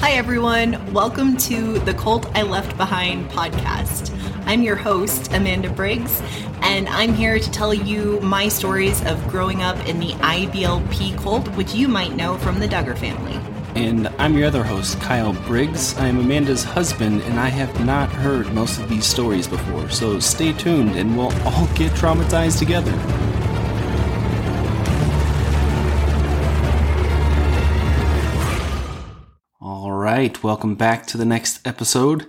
Hi, everyone. Welcome to the Cult I Left Behind podcast. I'm your host, Amanda Briggs, and I'm here to tell you my stories of growing up in the IBLP cult, which you might know from the Duggar family. And I'm your other host, Kyle Briggs. I am Amanda's husband, and I have not heard most of these stories before, so stay tuned and we'll all get traumatized together. Right, welcome back to the next episode.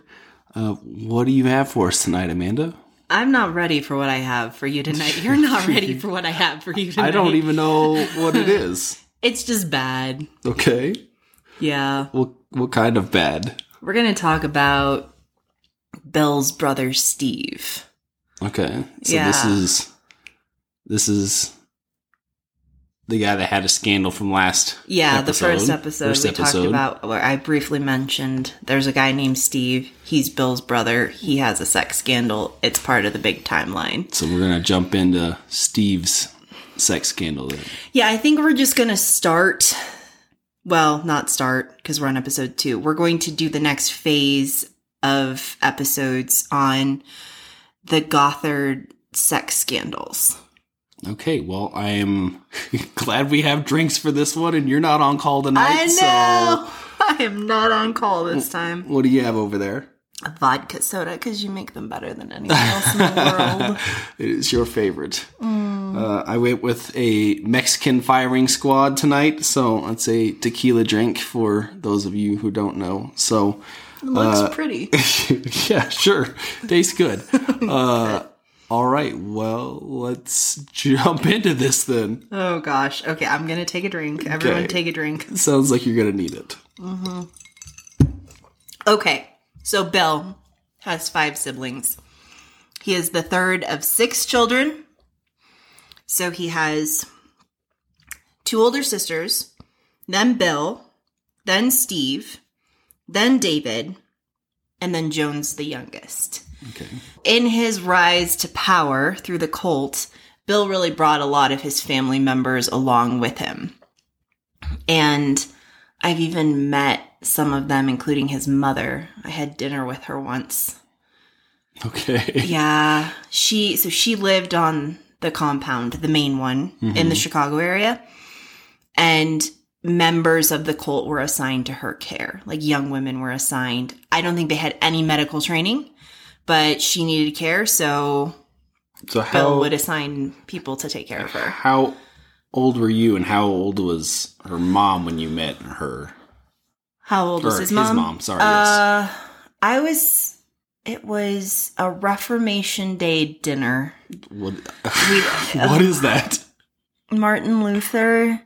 Uh, what do you have for us tonight, Amanda? I'm not ready for what I have for you tonight. You're not ready for what I have for you tonight. I don't even know what it is. It's just bad. Okay. Yeah. What what kind of bad? We're going to talk about Bill's brother, Steve. Okay. So Yeah. this is this is the guy that had a scandal from last Yeah, episode. the first episode First we episode. talked about where I briefly mentioned there's a guy named Steve. He's Bill's brother. He has a sex scandal. It's part of the big timeline. So we're gonna jump into Steve's sex scandal. Then. Yeah, I think we're just going to start. Well, not start because we're on episode two. We're going to do the next phase of episodes on the Gothard sex scandals. Okay, well I am glad we have drinks for this one, and you're not on call tonight. I know. I am not on call this time. What do you have over there? A vodka soda because you make them better than anything else in the world. It is your favorite. Mm. Uh, I went with a Mexican firing squad tonight, so it's a tequila drink for those of you who don't know. So It looks pretty. yeah, sure. Tastes good. Uh, all right. Well, let's jump into this then. Oh gosh. Okay, I'm gonna take a drink. Everyone, Okay. take a drink. Sounds like you're gonna need it. Mm-hmm. Okay, so Bill has five siblings. He is the third of six children. So he has two older sisters, then Bill, then Steve, then David, and then Jones, the youngest. Okay. In his rise to power through the cult, Bill really brought a lot of his family members along with him. And I've even met some of them, including his mother. I had dinner with her once. Okay. Yeah, she so she lived on the compound, the main one in the mm-hmm. Chicago area, and members of the cult were assigned to her care. Like young women were assigned. I don't think they had any medical training, but she needed care, so So Bill would assign people to take care of her. how old were you, and how old was her mom when you met her? How old was Or his his mom? mom, sorry, Uh, I was. It was a Reformation Day dinner. What, We, what is that? Martin Luther,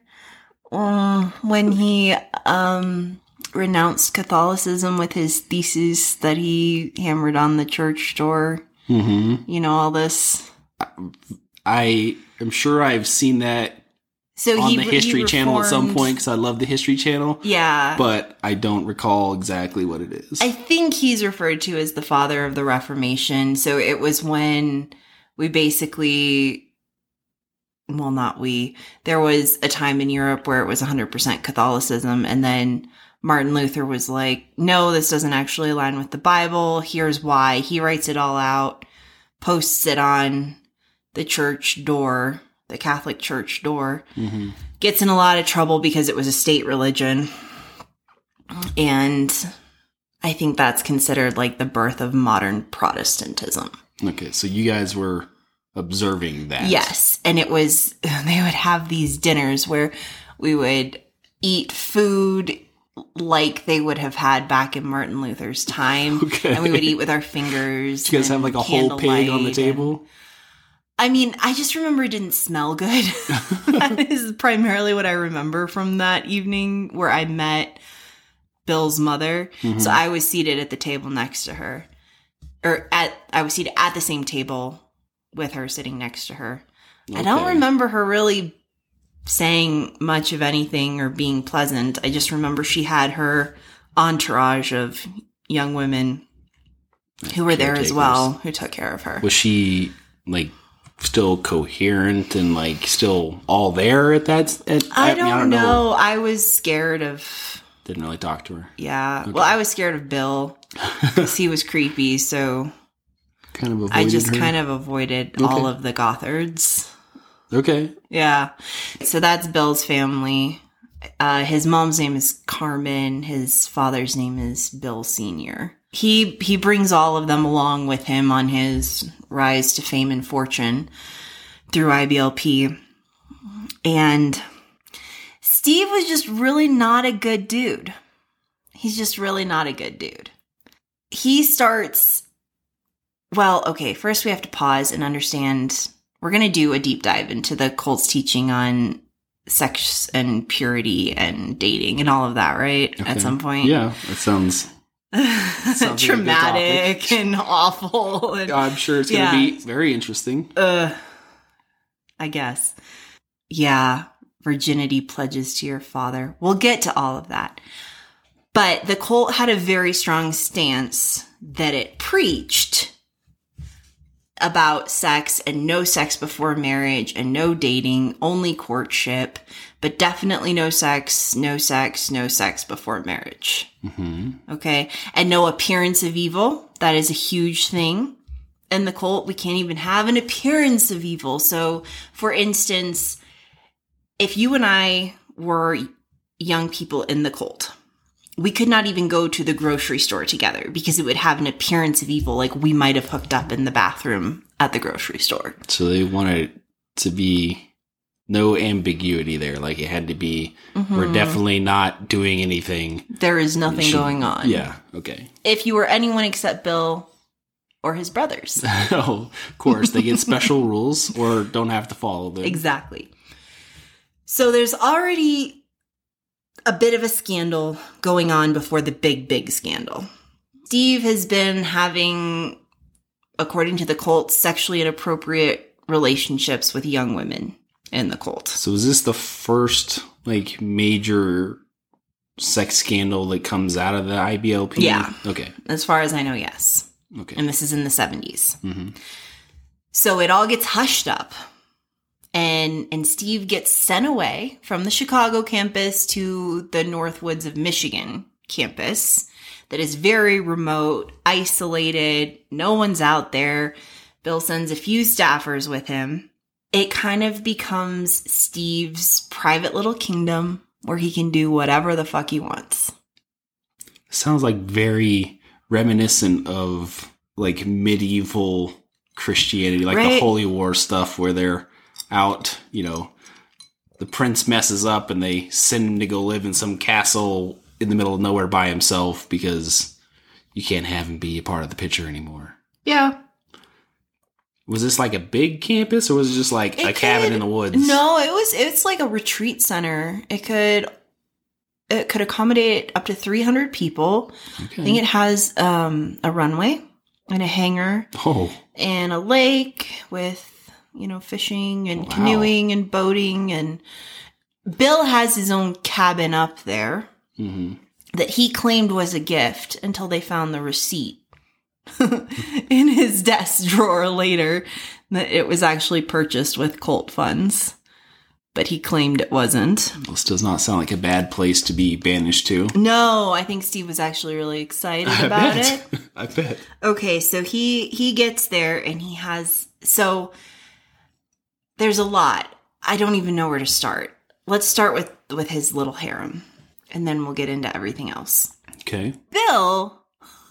um, when he um, renounced Catholicism with his thesis that he hammered on the church door. Mm-hmm. You know all this. I am sure I've seen that So on he the he History Channel at some point because I love the History Channel, Yeah, but I don't recall exactly what it is. I think he's referred to as the father of the Reformation. So it was when we basically, well, not we, there was a time in Europe where it was 100% Catholicism. And then Martin Luther was like, no, this doesn't actually align with the Bible. Here's why. He writes it all out, posts it on the church door, the Catholic church door hmm gets in a lot of trouble because it was a state religion. And I think that's considered like the birth of modern Protestantism. Okay, so you guys were observing that. Yes. And it was, they would have these dinners where we would eat food like they would have had back in Martin Luther's time. Okay. And we would eat with our fingers. Did you guys have like a whole pig on the table? I mean, I just remember it didn't smell good. that is primarily what I remember from that evening where I met Bill's mother. Mhm. So I was seated at the table next to her. Or at I was seated at the same table with her sitting next to her. I don't remember her really saying much of anything or being pleasant. I just remember she had her entourage of young women who were there as well who took care of her. Was she like still coherent and like still all there at that? At, I mean, don't, know. I was scared of Didn't really talk to her. Yeah. Well, I was scared of Bill because he was creepy, so Kind of avoided I just her. kind of avoided all of the Gothards. Okay. Yeah. So that's Bill's family. Uh, his mom's name is Carmen. His father's name is Bill Senior. He he brings all of them along with him on his rise to fame and fortune through IBLP. And Steve was just really not a good dude. He's just really not a good dude. He starts well, okay, first we have to pause and understand we're going to do a deep dive into the cult's teaching on sex and purity and dating and all of that, right? At some point. Yeah, it sounds. like Traumatic topic. and awful. And, I'm sure it's going Yeah. to be very interesting. uh, I guess. Yeah. Virginity pledges to your father. We'll get to all of that. But the cult had a very strong stance that it preached about sex and no sex before marriage and no dating, only courtship, but definitely no sex, no sex, no sex before marriage. hmm Okay. And no appearance of evil. That is a huge thing. In the cult, we can't even have an appearance of evil. So, for instance, if you and I were young people in the cult, we could not even go to the grocery store together because it would have an appearance of evil, like we might have hooked up in the bathroom at the grocery store. So they wanted to be no ambiguity there. Like it had to be, we're mm-hmm. definitely not doing anything. There is nothing Should- going on. Yeah. Okay. If you were anyone except Bill or his brothers. oh, of course, they get special rules or don't have to follow them. Exactly. So there's already a bit of a scandal going on before the big, big scandal. Steve has been having, according to the cult, sexually inappropriate relationships with young women in the cult. So is this the first like major sex scandal that comes out of the IBLP? Yeah. Okay. As far as I know, yes. Okay. And this is in the 70s. hmm So it all gets hushed up. And and Steve gets sent away from the Chicago campus to the Northwoods of Michigan campus that is very remote, isolated, no one's out there. Bill sends a few staffers with him. It kind of becomes Steve's private little kingdom where he can do whatever the fuck he wants. Sounds like very reminiscent of like medieval Christianity, like the Holy War stuff where they're out, you know, the prince messes up and they send him to go live in some castle in the middle of nowhere by himself because you can't have him be a part of the picture anymore. Yeah. Was this like a big campus or was it just like It a cabin in the woods? No, it was it's like a retreat center. It could it could accommodate up to 300 people. Okay. I think it has um, a runway and a hangar oh, and a lake with you know fishing and Wow. canoeing and boating and Bill has his own cabin up there hmm that he claimed was a gift until they found the receipt in his desk drawer later that it was actually purchased with Colt funds. But he claimed it wasn't. this does not sound like a bad place to be banished to. No, I think Steve was actually really excited about it. I bet. Okay, so he he gets there and he has so there's a lot. I don't even know where to start. Let's start with with his little harem and then we'll get into everything else. Okay. Bill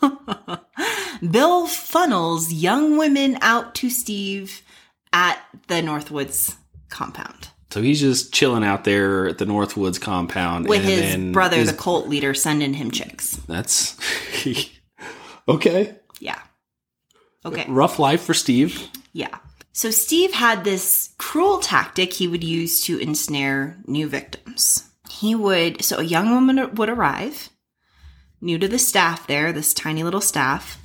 Bill funnels young women out to Steve at the Northwoods compound So he's just chilling out there at the Northwoods compound with and his brother, his- the cult leader, sending him chicks. That's okay. Yeah. Okay. Rough life for Steve. Yeah. So Steve had this cruel tactic he would use to ensnare new victims. He would, so a young woman would arrive, new to the staff there, this tiny little staff,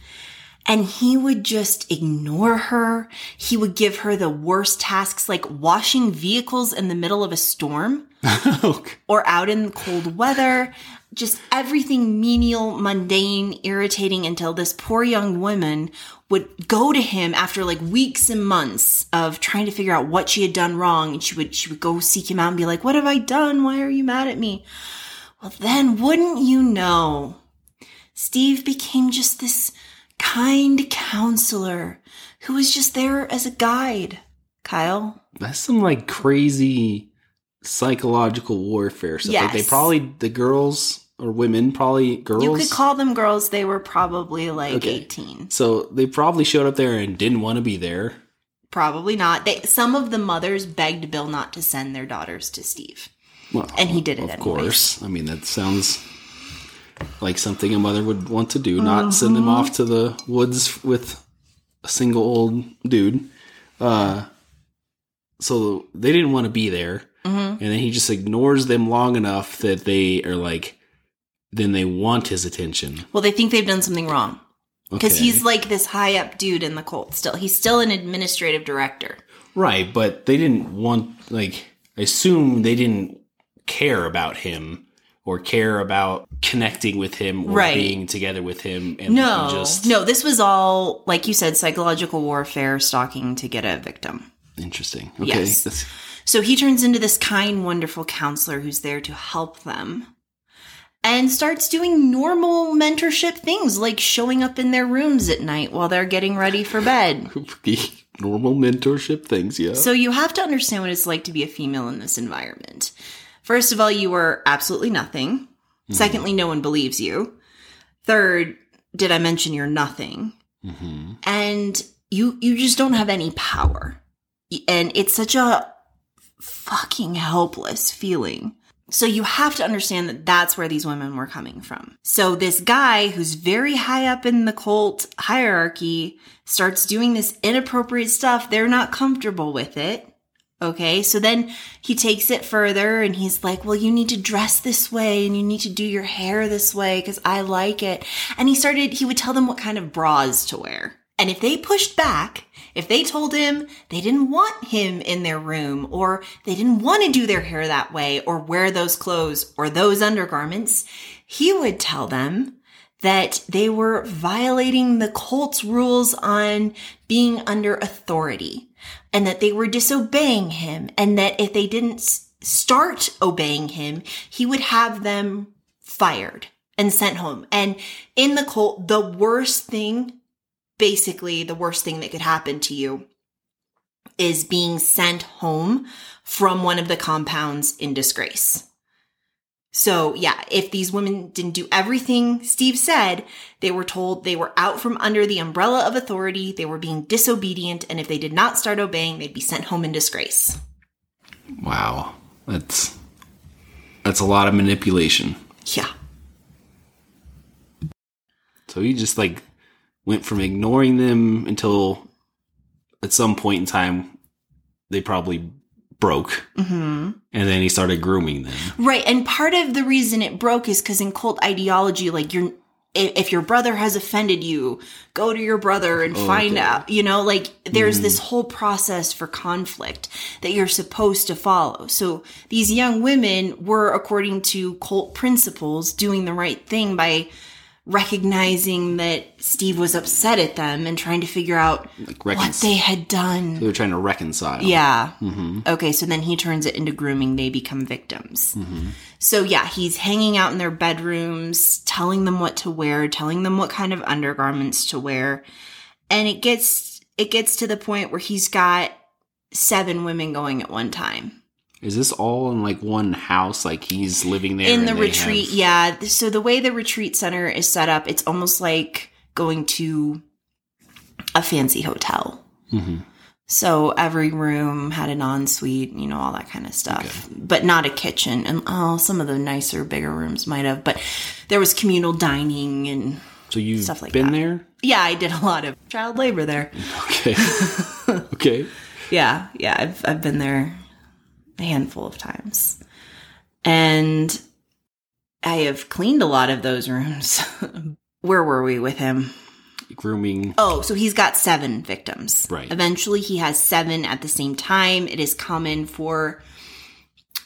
and he would just ignore her. He would give her the worst tasks like washing vehicles in the middle of a storm okay. or out in cold weather. Just everything menial, mundane, irritating until this poor young woman would go to him after like weeks and months of trying to figure out what she had done wrong. And she would, she would go seek him out and be like, what have I done? Why are you mad at me? Well, then wouldn't you know, Steve became just this kind counselor who was just there as a guide. Kyle? That's some like crazy psychological warfare stuff. Like they probably the girls or women, probably girls. You could call them girls. They were probably like Okay. 18. so they probably showed up there and didn't want to be there. Probably not. They, some of the mothers begged Bill not to send their daughters to Steve. Well, And he did it Of anyways. course. I mean, that sounds like something a mother would want to do. Not send them off to the woods with a single old dude. Uh, so they didn't want to be there, hmm and then he just ignores them long enough that they are like, then they want his attention Well, they think they've done something wrong because Okay. he's like this high up dude in the cult still. He's still an administrative director. right, but they didn't want like. I assume they didn't care about him or care about connecting with him or Right. being together with him. And No, just no, this was all, like you said, psychological warfare, stalking to get a victim. Interesting. Okay. Yes. So he turns into this kind, wonderful counselor who's there to help them and starts doing normal mentorship things like showing up in their rooms at night while they're getting ready for bed. Normal mentorship things, yeah. So you have to understand what it's like to be a female in this environment. First of all, you are absolutely nothing. Secondly, no one believes you. Third, did I mention you're nothing? hmm and you you just don't have any power and it's such a fucking helpless feeling. So you have to understand that that's where these women were coming from. So this guy who's very high up in the cult hierarchy starts doing this inappropriate stuff. They're not comfortable with it. Okay, so then he takes it further and he's like, Well, you need to dress this way and you need to do your hair this way because I like it. And he started, he would tell them what kind of bras to wear. And if they pushed back, if they told him they didn't want him in their room or they didn't want to do their hair that way or wear those clothes or those undergarments, he would tell them that they were violating the cult's rules on being under authority and that they were disobeying him and that if they didn't start obeying him, he would have them fired and sent home. And in the cult, the worst thing, basically the worst thing that could happen to you is being sent home from one of the compounds in disgrace. So yeah, if these women didn't do everything Steve said, they were told they were out from under the umbrella of authority, they were being disobedient, and if they did not start obeying, they'd be sent home in disgrace. Wow. That's that's a lot of manipulation. Yeah. So he just like went from ignoring them until at some point in time they probably broke. hmm And then he started grooming them. Right. And part of the reason it broke is because in cult ideology, like you're, if your brother has offended you, go to your brother and find Okay. out, you know, like there's this whole process for conflict that you're supposed to follow. So these young women were, according to cult principles, doing the right thing by recognizing that Steve was upset at them and trying to figure out Like what they had done. they were trying to reconcile. Yeah. hmm Okay, so then he turns it into grooming. They become victims. So yeah, he's hanging out in their bedrooms, telling them what to wear, telling them what kind of undergarments to wear. And it gets it gets to the point where he's got seven women going at one time. Is this all in like one house? Like he's living there in the retreat, have- yeah. So the way the retreat center is set up, it's almost like going to a fancy hotel. Mhm. So every room had an ensuite, you know, all that kind of stuff, but not a kitchen. And oh, some of the nicer, bigger rooms might have, but there was communal dining and So you've Stuff like been that. there? yeah, I did a lot of child labor there. Okay. okay. Yeah, yeah, I've I've been there a handful of times. And I have cleaned a lot of those rooms. Where were we with him? Grooming. Oh, so he's got seven victims. Right. Eventually, he has seven at the same time. It is common for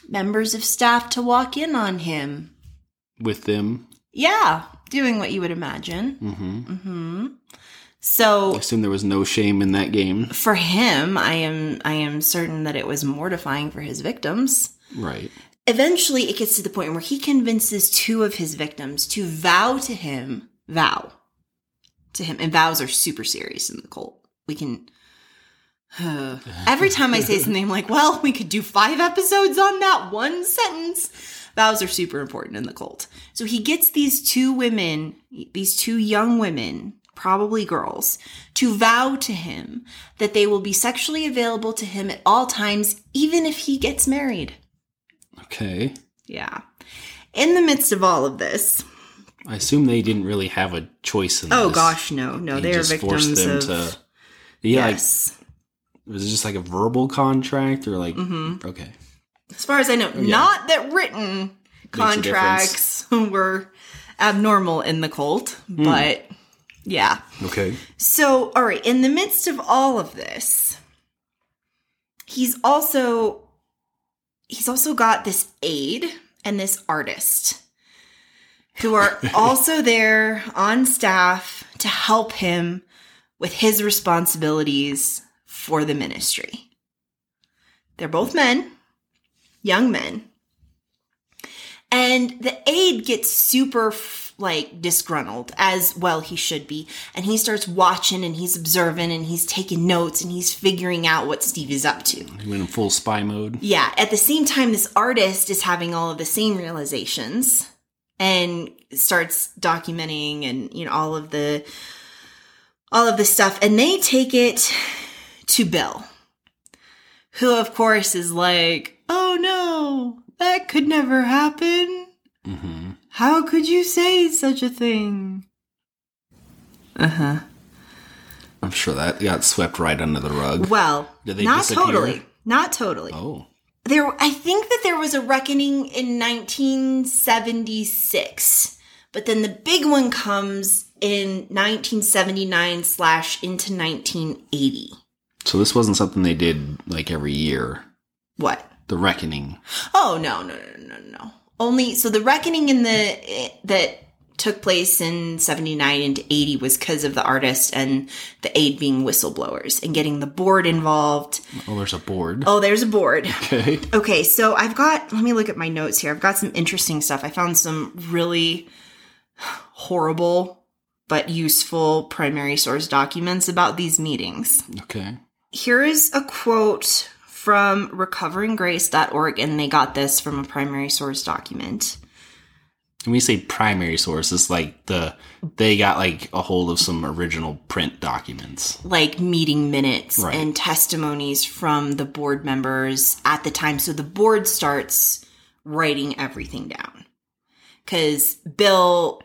members of staff to walk in on him. with them. Yeah, doing what you would imagine. hmm hmm I assume there was no shame in that game. for him, I am I am certain that it was mortifying for his victims. Right. eventually it gets to the point where he convinces two of his victims to vow to him, vow to him. And vows are super serious in the cult. We can. every time I say something, I'm like, well, we could do five episodes on that one sentence. Vows are super important in the cult. So he gets these two women, these two young women, probably girls, to vow to him that they will be sexually available to him at all times, even if he gets married. Okay. Yeah. In the midst of all of this, I assume they didn't really have a choice in oh this. gosh, no, no, He they are victims them of. to. Yeah, yes. like was it just like a verbal contract or like Mm-hmm. okay? as far as I know, not that written a contracts were abnormal in the cult, Hmm. but yeah. Okay. So, all right, in the midst of all of this, he's also he's also got this aide and this artist who are also there on staff to help him with his responsibilities for the ministry. They're both men, young men. And the aide gets super like disgruntled as well he should be. And he starts watching and he's observing and he's taking notes and he's figuring out what Steve is up to. He went in full spy mode. Yeah, at the same time, this artist is having all of the same realizations and starts documenting and you know all of the all of the stuff and they take it to Bill who of course is like oh no that could never happen hmm how could you say such a thing uh-huh I'm sure that got swept right under the rug. well Did they not disappear? totally not totally Oh, there i think that there was a reckoning in 1976 but then the big one comes in 1979 slash into 1980 so this wasn't something they did like every year. what The reckoning. oh no no no no no no only so the reckoning in the that took place in 79 and 80 was because of the artist and the aide being whistleblowers and getting the board involved Oh, there's a board. oh there's a board Okay. Okay, so I've got, let me look at my notes here. I've got some interesting stuff. I found some really horrible but useful primary source documents about these meetings. Okay. Here is a quote from recoveringgrace.org, and they got this from a primary source document. When we say primary source, sources, like the they got like a hold of some original print documents. like meeting minutes Right. and testimonies from the board members at the time. So the board starts writing everything down. Cause Bill,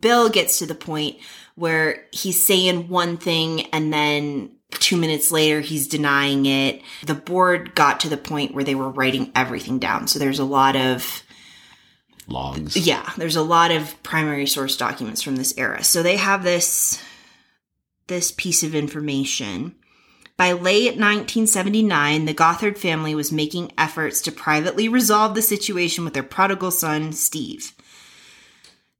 Bill gets to the point where he's saying one thing and then two minutes later he's denying it. The board got to the point where they were writing everything down. So there's a lot of, Logs. yeah, there's a lot of primary source documents from this era. So they have this this piece of information. By late 1979, the Gothard family was making efforts to privately resolve the situation with their prodigal son, Steve.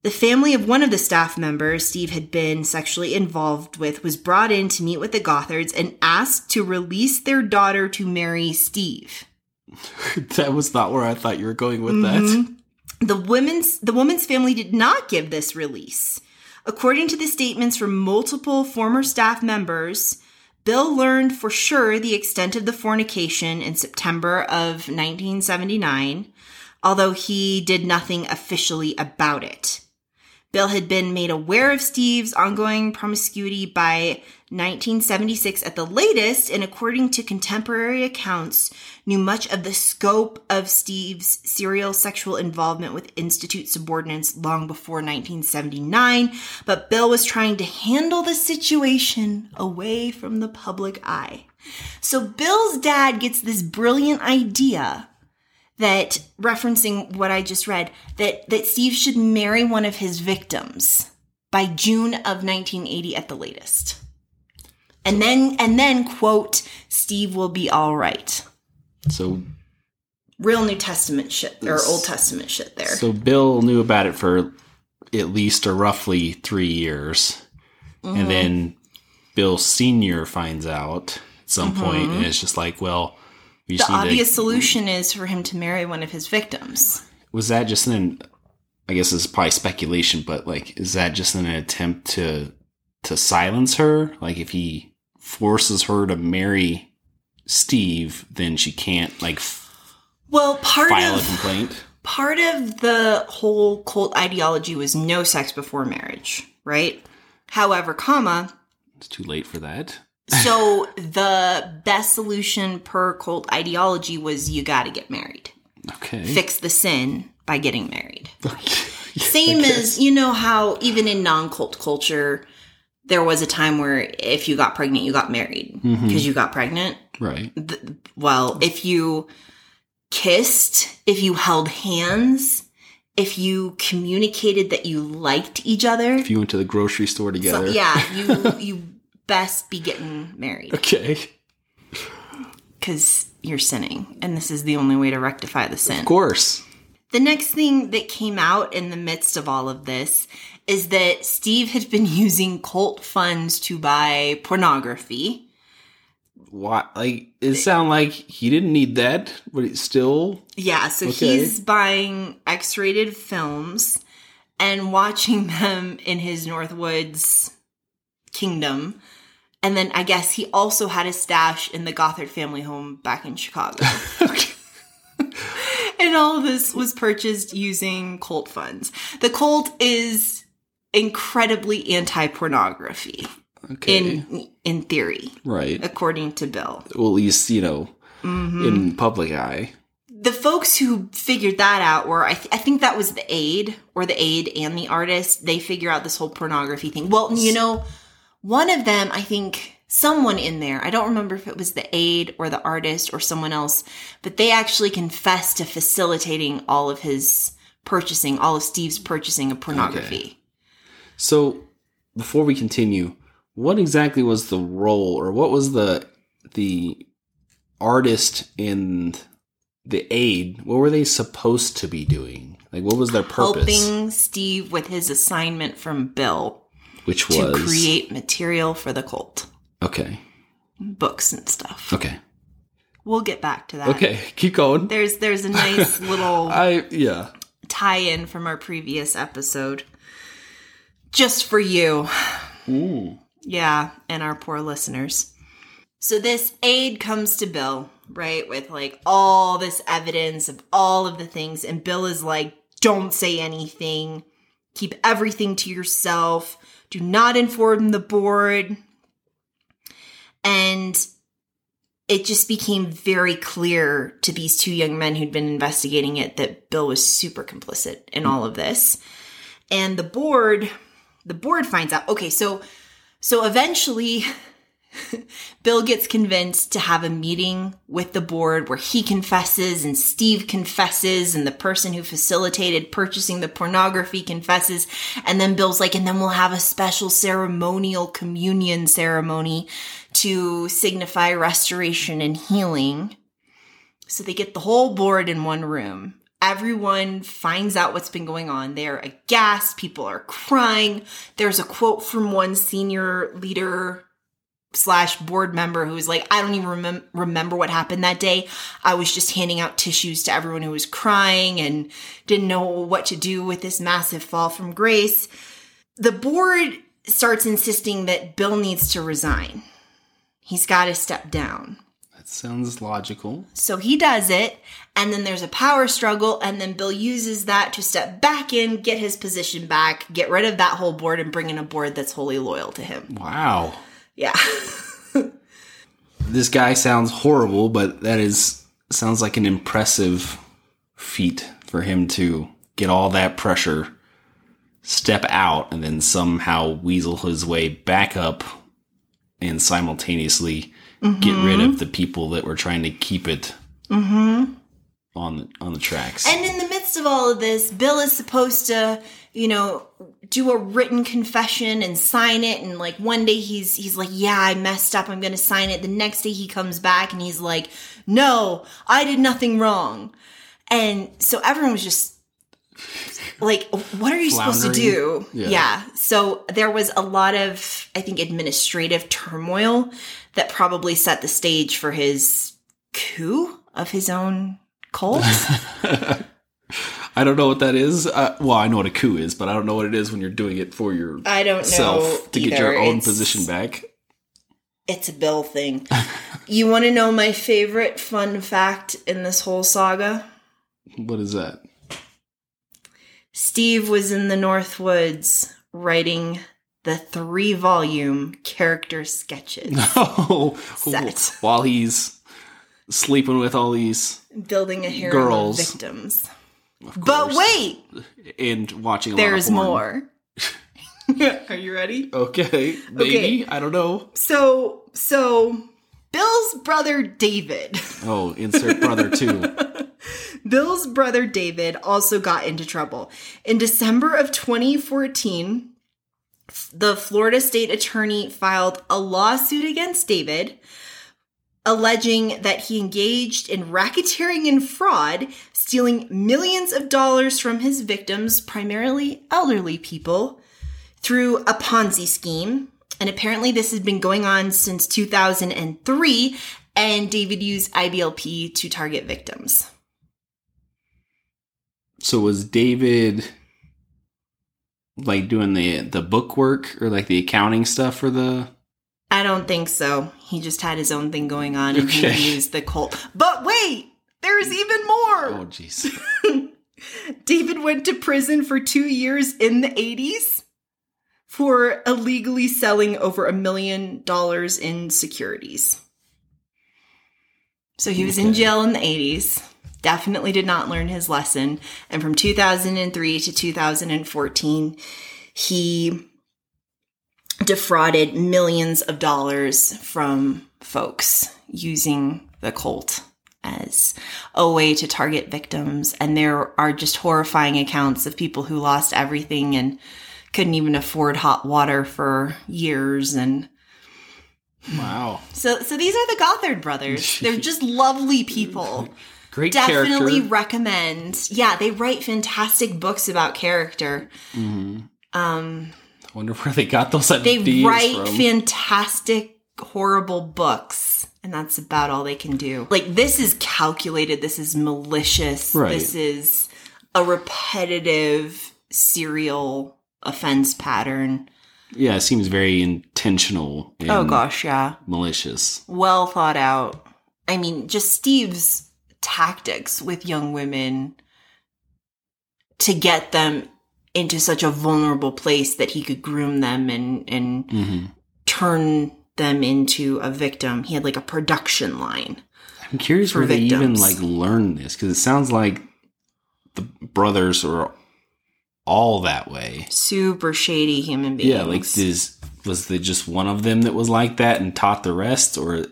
The family of one of the staff members Steve had been sexually involved with was brought in to meet with the Gothards and asked to release their daughter to marry Steve. that was not where I thought you were going with Mm-hmm. that. The women's the woman's family did not give this release. According to the statements from multiple former staff members, Bill learned for sure the extent of the fornication in September of 1979, although he did nothing officially about it. Bill had been made aware of Steve's ongoing promiscuity by 1976 at the latest, and according to contemporary accounts, knew much of the scope of Steve's serial sexual involvement with Institute subordinates long before 1979. But Bill was trying to handle the situation away from the public eye. So Bill's dad gets this brilliant idea that referencing what I just read that that Steve should marry one of his victims by June of 1980 at the latest. And then and then quote Steve will be all right. So Real New Testament shit or Old Testament shit there. so Bill knew about it for at least or roughly three years. Mm-hmm. And then Bill Senior finds out at some Mm-hmm. and it's just like, well, We The just need to- obvious solution is for him to marry one of his victims. was that just an I guess it's probably speculation, but like is that just an attempt to to silence her? Like if he forces her to marry Steve, then she can't like f- Well, part file a of complaint. part of the whole cult ideology was no sex before marriage, right? However, comma, It's too late for that. so the best solution per cult ideology was you got to get married. Okay. Fix the sin by getting married. Same as, you know, how even in non cult culture, there was a time where if you got pregnant, you got married mm-hmm. because you got pregnant. right. Th- well, if you kissed, if you held hands, if you communicated that you liked each other, If you went to the grocery store so- together. yeah, you you best be getting married Okay. because you're sinning, and this is the only way to rectify the sin. Of course. The next thing that came out in the midst of all of this is that Steve had been using cult funds to buy pornography. Why like it sounded like he didn't need that, but it's still Yeah, so Okay. he's buying X rated films and watching them in his Northwoods kingdom. And then I guess he also had a stash in the Gothard family home back in Chicago. and all of this was purchased using cult funds. The cult is incredibly anti pornography okay. in in theory, right. according to Bill. Well at least, you know, Mm-hmm. in public eye. the folks who figured that out were I, th- I think that was the aide or the aide and the artist they figure out this whole pornography thing well you know one of them i think someone in there i don't remember if it was the aide or the artist or someone else but they actually confessed to facilitating all of his purchasing all of steve's purchasing of pornography So before we continue, what exactly was the role or what was the the artist and the aide, what were they supposed to be doing? Like what was their purpose? helping steve with his assignment from bill which to was create material for the cult Okay. books and stuff Okay. we'll get back to that Okay. Keep going. There's there's a nice little I yeah. tie-in from our previous episode. Just for you. Ooh. Yeah, and our poor listeners. So this aide comes to Bill, right, with like all this evidence of all of the things, and Bill is like, don't say anything. Keep everything to yourself. Do not inform the board. And it just became very clear to these two young men who'd been investigating it that Bill was super complicit in all of this. And the board, the board finds out. Okay, so so eventually Bill gets convinced to have a meeting with the board where he confesses and Steve confesses and the person who facilitated purchasing the pornography confesses. And then Bill's like, and then we'll have a special ceremonial communion ceremony to signify restoration and healing. So they get the whole board in one room. Everyone finds out what's been going on. They're aghast. People are crying. There's a quote from one senior leader slash board member who was like, I don't even remem- remember what happened that day. I was just handing out tissues to everyone who was crying and didn't know what to do with this massive fall from grace. The board starts insisting that Bill needs to resign. He's got to step down. That sounds logical. So he does it, and then there's a power struggle, and then Bill uses that to step back in, get his position back, get rid of that whole board, and bring in a board that's wholly loyal to him. Wow. Yeah. This guy sounds horrible, but that is sounds like an impressive feat for him to get all that pressure, step out, and then somehow weasel his way back up and simultaneously get rid mm-hmm. of the people that were trying to keep it mm-hmm. on the on the tracks. And in the midst of all of this, Bill is supposed to, you know, do a written confession and sign it. And like one day he's he's like, "Yeah, I messed up. I'm going to sign it." The next day he comes back and he's like, "No, I did nothing wrong." And so everyone was just like, "What are you supposed to do?" Yeah. yeah. So there was a lot of, I think, administrative turmoil that probably set the stage for his coup of his own cult. I don't know what that is. Uh, well, I know what a coup is, but I don't know what it is when you're doing it for your I don't know to get your own It's- position back. It's a Bill thing. you want to know my favorite fun fact in this whole saga? What is that? Steve was in the North Woods writing the three volume character sketches, Oh, Set. while he's sleeping with all these building a harem Girls. of victims. But wait, and watching a lot of there's more. Are you ready? Okay, maybe I don't know. So, so Bill's brother David, Oh, insert brother too. Bill's brother David also got into trouble. In December of 2014, the Florida state attorney filed a lawsuit against David alleging that he engaged in racketeering and fraud, stealing millions of dollars from his victims, primarily elderly people, through a Ponzi scheme. And apparently, this has been going on since 2003, and David used IBLP to target victims. So was David like doing the the book work or like the accounting stuff for the? I don't think so. He just had his own thing going on and Okay. he used the cult. But wait, there's even more. Oh, jeez. David went to prison for two years in the 80s for illegally selling over a million dollars in securities. So he was in jail in the 80s. Definitely did not learn his lesson. And from 2003 to 2014, he defrauded millions of dollars from folks using the cult as a way to target victims. And there are just horrifying accounts of people who lost everything and couldn't even afford hot water for years. And Wow, so, so these are the Gothard brothers. They're just lovely people. great Definitely character. recommend. Yeah, they write fantastic books about character. Mhm. Um, wonder where they got those ideas. they write from. fantastic horrible books and that's about all they can do like this is calculated this is malicious Right. this is a repetitive serial offense pattern yeah, it seems very intentional. Oh gosh yeah malicious. well thought out i mean just steve's tactics with young women to get them into such a vulnerable place that he could groom them and and hmm turn them into a victim. He had like a production line. I'm curious where they even like learned this because it sounds like the brothers are all that way. Super shady human beings. Yeah, like this was there just one of them that was like that and taught the rest, or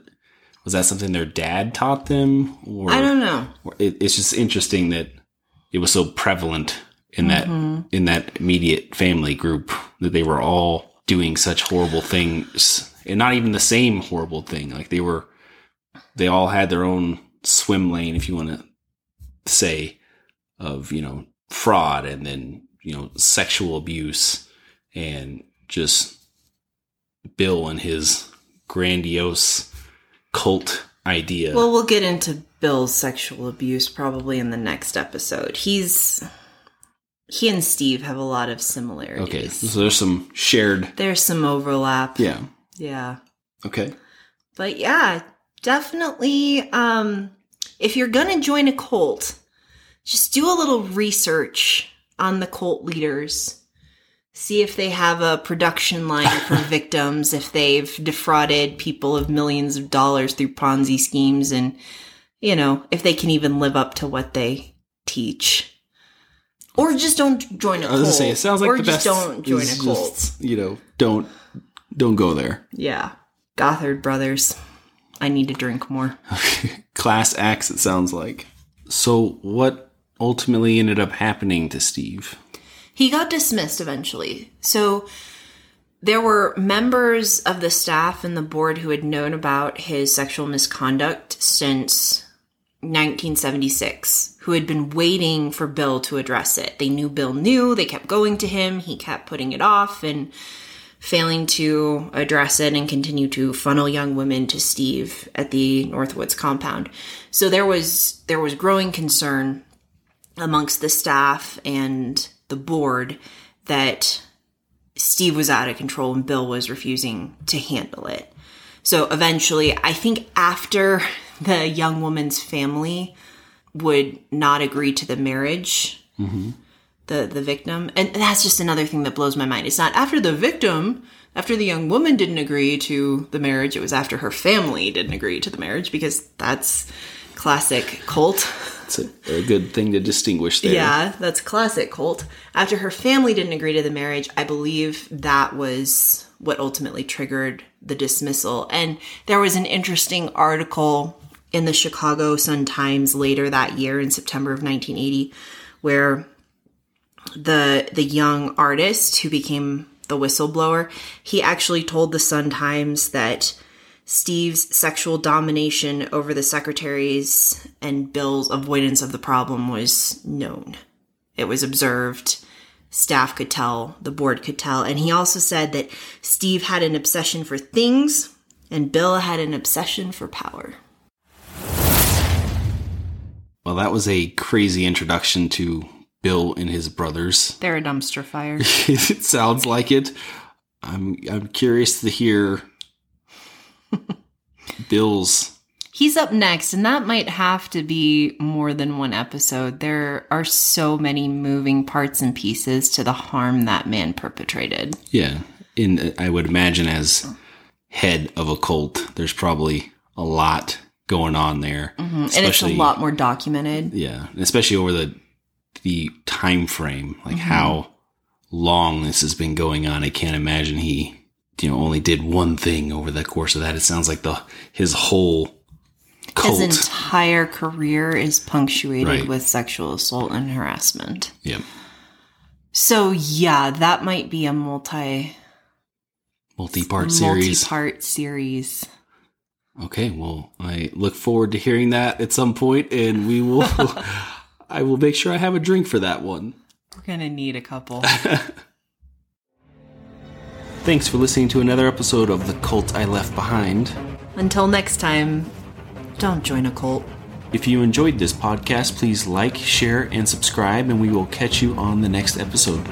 was that something their dad taught them? Or, I don't know. it, it's just interesting that it was so prevalent in that Mhm. in that immediate family group that they were all doing such horrible things and not even the same horrible thing like they were they all had their own swim lane if you want to say of you know fraud and then you know sexual abuse and just bill and his grandiose cult idea Well, we'll get into Bill's sexual abuse probably in the next episode. He's he and Steve have a lot of similarities. okay so there's some shared There's some overlap. yeah Yeah. okay But yeah, definitely um if you're going to join a cult, just do a little research on the cult leaders. See if they have a production line for victims, if they've defrauded people of millions of dollars through Ponzi schemes and you know, if they can even live up to what they teach. Or just don't join a I cult. was gonna say it sounds like or the just best. don't join a cult. just, you know, don't don't go there. Yeah. Gothard brothers. I need to drink more. Class acts. It sounds like. So what ultimately ended up happening to Steve? He got dismissed eventually. So there were members of the staff and the board who had known about his sexual misconduct since 1976 who had been waiting for Bill to address it. They knew Bill knew, they kept going to him, he kept putting it off and failing to address it and continue to funnel young women to Steve at the Northwoods compound. So there was there was growing concern amongst the staff and the board that Steve was out of control and Bill was refusing to handle it. So eventually, I think after the young woman's family would not agree to the marriage, the the victim, and that's just another thing that blows my mind. It's not after the victim, after the young woman didn't agree to the marriage. It was after her family didn't agree to the marriage because that's classic cult. It's a, a good thing to distinguish there. Yeah, that's classic cult. After her family didn't agree to the marriage, I believe that was what ultimately triggered the dismissal. And there was an interesting article in the Chicago Sun Times later that year in September of 1980 where the the young artist who became the whistleblower, he actually told the Sun Times that Steve's sexual domination over the secretaries and Bill's avoidance of the problem was known. It was observed. Staff could tell, the board could tell. And he also said that Steve had an obsession for things and Bill had an obsession for power. Well, that was a crazy introduction to Bill and his brothers. They're a dumpster fire. it sounds like it. I'm I'm curious to hear Bill's He's up next, and that might have to be more than one episode. There are so many moving parts and pieces to the harm that man perpetrated. yeah. In I would imagine as head of a cult, there's probably a lot going on there, mm-hmm. and it's a lot more documented. Yeah, especially over the the time frame, like mm-hmm. how long this has been going on. I can't imagine he, you know, only did one thing over the course of that. It sounds like the his whole cult. His entire career is punctuated Right. with sexual assault and harassment. yeah, So yeah, that might be a multi multi-part series. multi-part series. Okay, well, I look forward to hearing that at some point, and we will. I will make sure I have a drink for that one. We're gonna need a couple. Thanks for listening to another episode of The Cult I Left Behind. Until next time, don't join a cult. If you enjoyed this podcast, please like, share, and subscribe, and we will catch you on the next episode.